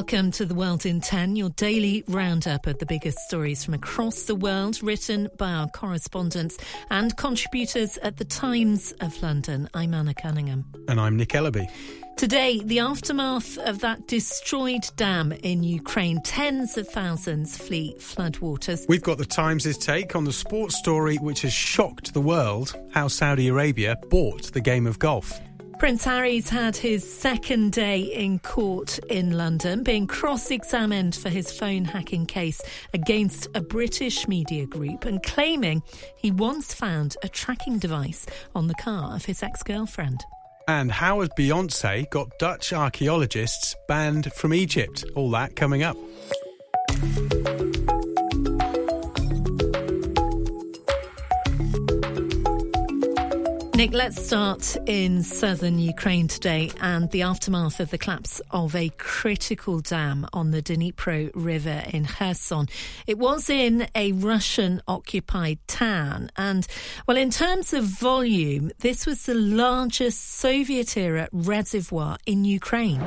Welcome to The World in 10, your daily roundup of the biggest stories from across the world, written by our correspondents and contributors at the Times of London. I'm Anna Cunningham. And I'm Nick Ellaby. Today, the aftermath of that destroyed dam in Ukraine. Tens of thousands flee floodwaters. We've got the Times' take on the sports story which has shocked the world how Saudi Arabia bought the game of golf. Prince Harry's had his second day in court in London, being cross examined for his phone hacking case against a British media group and claiming he once found a tracking device on the car of his ex girlfriend. And how has Beyonce got Dutch archaeologists banned from Egypt? All that coming up. Nick, let's start in southern Ukraine today and the aftermath of the collapse of a critical dam on the Dnipro River in Kherson. It was in a Russian occupied town, and well, in terms of volume, this was the largest Soviet era reservoir in Ukraine.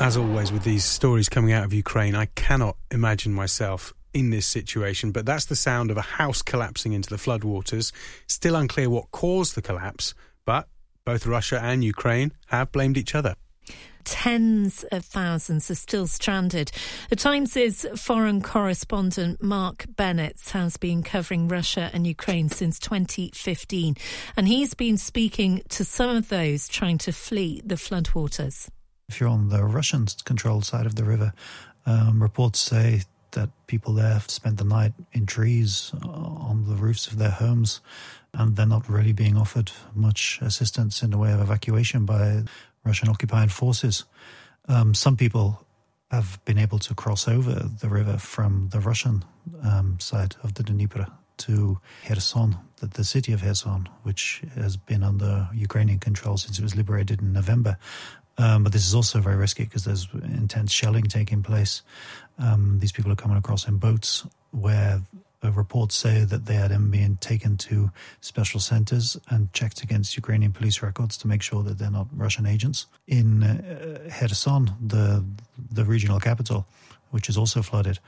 As always, with these stories coming out of Ukraine, I cannot imagine myself in this situation, but that's the sound of a house collapsing into the floodwaters. Still unclear what caused the collapse, but both Russia and Ukraine have blamed each other. Tens of thousands are still stranded. The Times' foreign correspondent Mark Bennett has been covering Russia and Ukraine since 2015, and he's been speaking to some of those trying to flee the floodwaters. If you're on the Russian controlled side of the river, um, reports say that people there have spent the night in trees uh, on the roofs of their homes, and they're not really being offered much assistance in the way of evacuation by Russian occupied forces. Um, some people have been able to cross over the river from the Russian um, side of the Dnieper to Kherson, the, the, city of Kherson, which has been under Ukrainian control since it was liberated in November. Um, but this is also very risky because there's intense shelling taking place. Um, these people are coming across in boats where reports say that they had them being taken to special centers and checked against Ukrainian police records to make sure that they're not Russian agents. In uh, Kherson, the the regional capital, which is also flooded,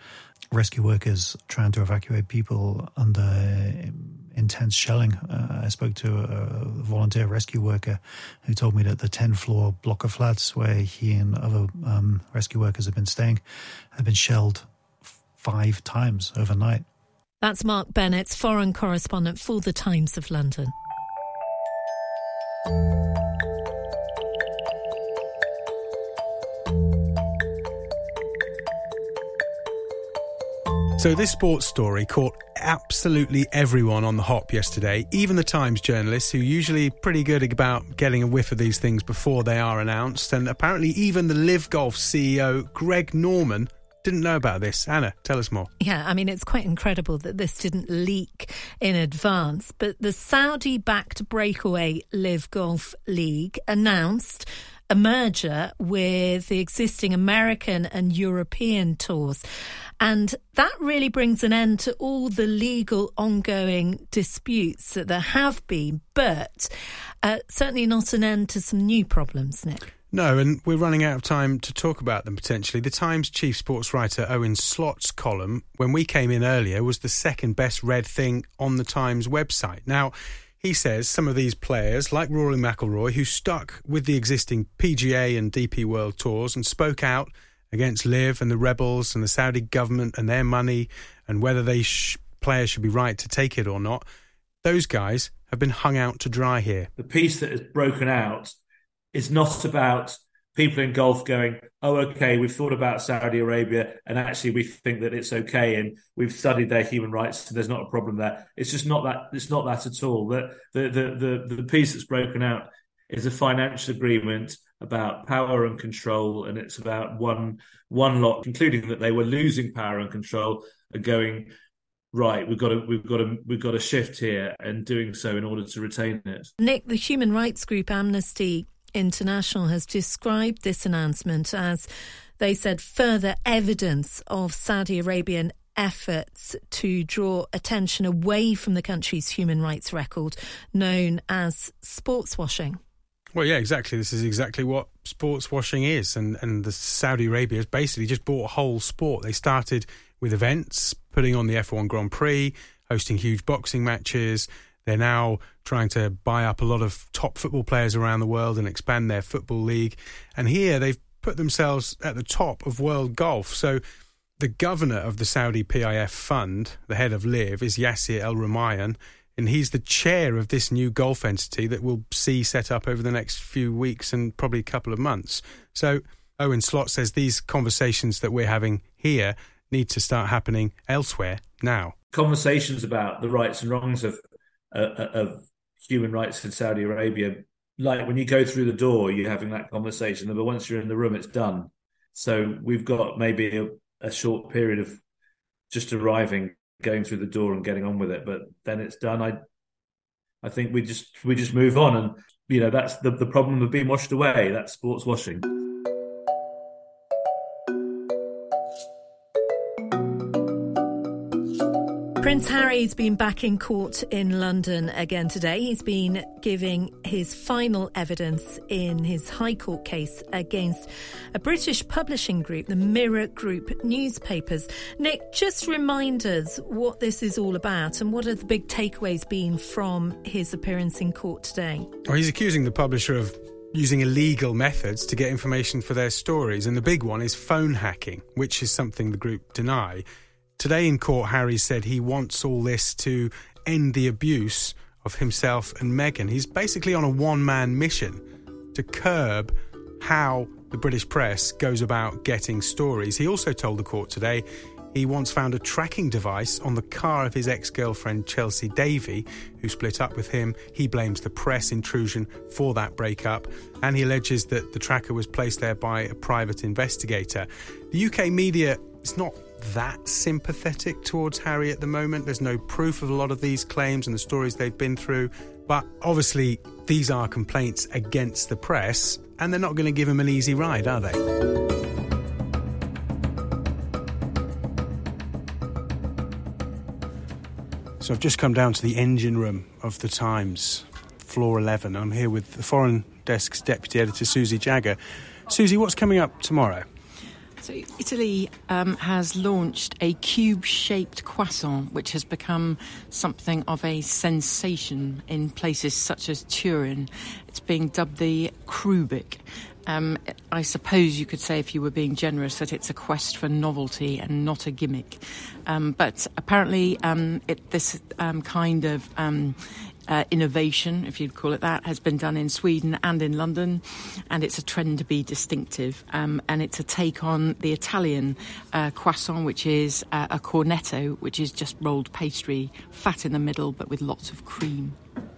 rescue workers trying to evacuate people under intense shelling. Uh, I spoke to a volunteer rescue worker who told me that the 10 floor block of flats where he and other um, rescue workers have been staying have been shelled five times overnight. That's Mark Bennett, foreign correspondent for The Times of London. So, this sports story caught absolutely everyone on the hop yesterday, even the Times journalists, who are usually pretty good about getting a whiff of these things before they are announced. And apparently, even the Live Golf CEO, Greg Norman, didn't know about this. Anna, tell us more. Yeah, I mean, it's quite incredible that this didn't leak in advance. But the Saudi backed breakaway Live Golf League announced a merger with the existing American and European tours. And that really brings an end to all the legal ongoing disputes that there have been, but uh, certainly not an end to some new problems, Nick. No, and we're running out of time to talk about them potentially. The Times chief sports writer Owen Slot's column, when we came in earlier, was the second best read thing on the Times website. Now, he says some of these players, like Rory McIlroy, who stuck with the existing PGA and DP World Tours and spoke out against Live and the rebels and the Saudi government and their money and whether they sh- players should be right to take it or not, those guys have been hung out to dry here. The peace that has broken out is not about people in golf going, oh, okay, we've thought about Saudi Arabia and actually we think that it's okay and we've studied their human rights, so there's not a problem there. It's just not that. It's not that at all. The the the the, the peace that's broken out is a financial agreement about power and control, and it's about one one lot concluding that they were losing power and control and going right we've got to we've got to we've got to shift here and doing so in order to retain it nick the human rights group amnesty International has described this announcement as, they said, further evidence of Saudi Arabian efforts to draw attention away from the country's human rights record, known as sports washing. Well, yeah, exactly. This is exactly what sports washing is. And, and the Saudi Arabia has basically just bought a whole sport. They started with events, putting on the F1 Grand Prix, hosting huge boxing matches. They're now trying to buy up a lot of top football players around the world and expand their football league. And here they've put themselves at the top of world golf. So the governor of the Saudi PIF fund, the head of Live, is Yasir Al Rumayyan. And he's the chair of this new golf entity that we'll see set up over the next few weeks and probably a couple of months. So Owen Slot says these conversations that we're having here need to start happening elsewhere now. Conversations about the rights and wrongs of uh, of human rights in Saudi Arabia. Like when you go through the door, you're having that conversation, but once you're in the room, it's done. So we've got maybe a, a short period of just arriving, going through the door, and getting on with it. But then it's done. I I think we just we just move on, and you know that's the the problem of being washed away. That's sports washing. Prince Harry's been back in court in London again today. He's been giving his final evidence in his High Court case against a British publishing group, the Mirror Group newspapers. Nick, just remind us what this is all about and what are the big takeaways been from his appearance in court today? Well, he's accusing the publisher of using illegal methods to get information for their stories. And the big one is phone hacking, which is something the group deny. Today in court, Harry said he wants all this to end the abuse of himself and Meghan. He's basically on a one man mission to curb how the British press goes about getting stories. He also told the court today he once found a tracking device on the car of his ex girlfriend Chelsea Davy, who split up with him. He blames the press intrusion for that breakup, and he alleges that the tracker was placed there by a private investigator. The UK media is not that sympathetic towards Harry at the moment. There's no proof of a lot of these claims and the stories they've been through. But obviously, these are complaints against the press, and they're not going to give him an easy ride, are they? So I've just come down to the engine room of the Times, floor 11. I'm here with the Foreign Desk's Deputy Editor, Susie Jagger. Susie, what's coming up tomorrow? So, Italy um, has launched a cube shaped croissant, which has become something of a sensation in places such as Turin. It's being dubbed the Krubik. Um, I suppose you could say, if you were being generous, that it's a quest for novelty and not a gimmick. Um, but apparently, um, it, this um, kind of um, uh, innovation, if you'd call it that, has been done in Sweden and in London, and it's a trend to be distinctive. Um, and it's a take on the Italian uh, croissant, which is uh, a cornetto, which is just rolled pastry, fat in the middle, but with lots of cream.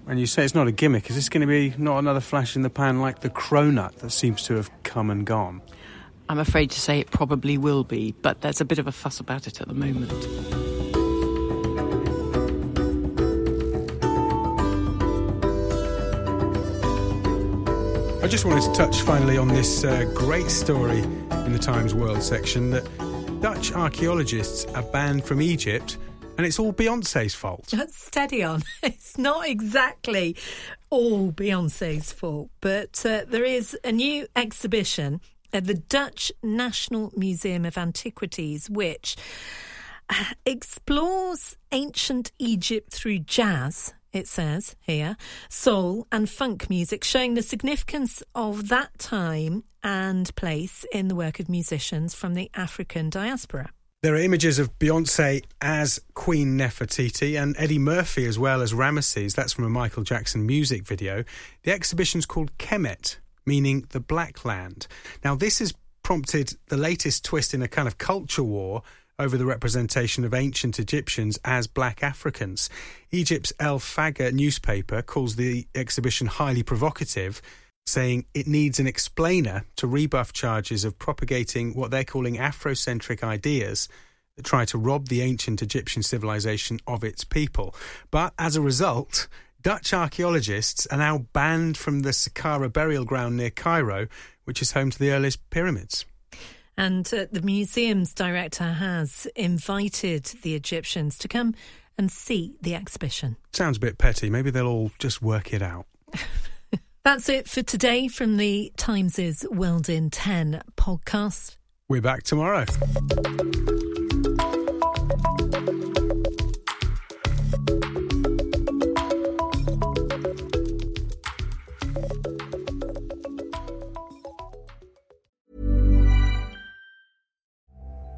And you say it's not a gimmick. Is this going to be not another flash in the pan like the cronut that seems to have come and gone? I'm afraid to say it probably will be, but there's a bit of a fuss about it at the moment. I just wanted to touch finally on this uh, great story in the Times World section that Dutch archaeologists are banned from Egypt And it's all Beyonce's fault. Steady on. It's not exactly all Beyonce's fault, but uh, there is a new exhibition at the Dutch National Museum of Antiquities, which uh, explores ancient Egypt through jazz. It says here, soul and funk music, showing the significance of that time and place in the work of musicians from the African diaspora. There are images of Beyonce as Queen Nefertiti and Eddie Murphy as well as Ramesses. That's from a Michael Jackson music video. The exhibition's called Kemet, meaning the Black Land. Now, this has prompted the latest twist in a kind of culture war over the representation of ancient Egyptians as black Africans. Egypt's El Fagr newspaper calls the exhibition highly provocative, saying it needs an explainer to rebuff charges of propagating what they're calling Afrocentric ideas that try to rob the ancient Egyptian civilization of its people. But as a result, Dutch archaeologists are now banned from the Saqqara burial ground near Cairo, which is home to the earliest pyramids. And uh, the museum's director has invited the Egyptians to come and see the exhibition. Sounds a bit petty. Maybe they'll all just work it out. That's it for today from the Times' World in 10 podcast. We're back tomorrow.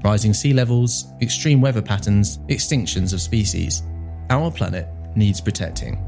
rising sea levels, extreme weather patterns, extinctions of species. Our planet needs protecting.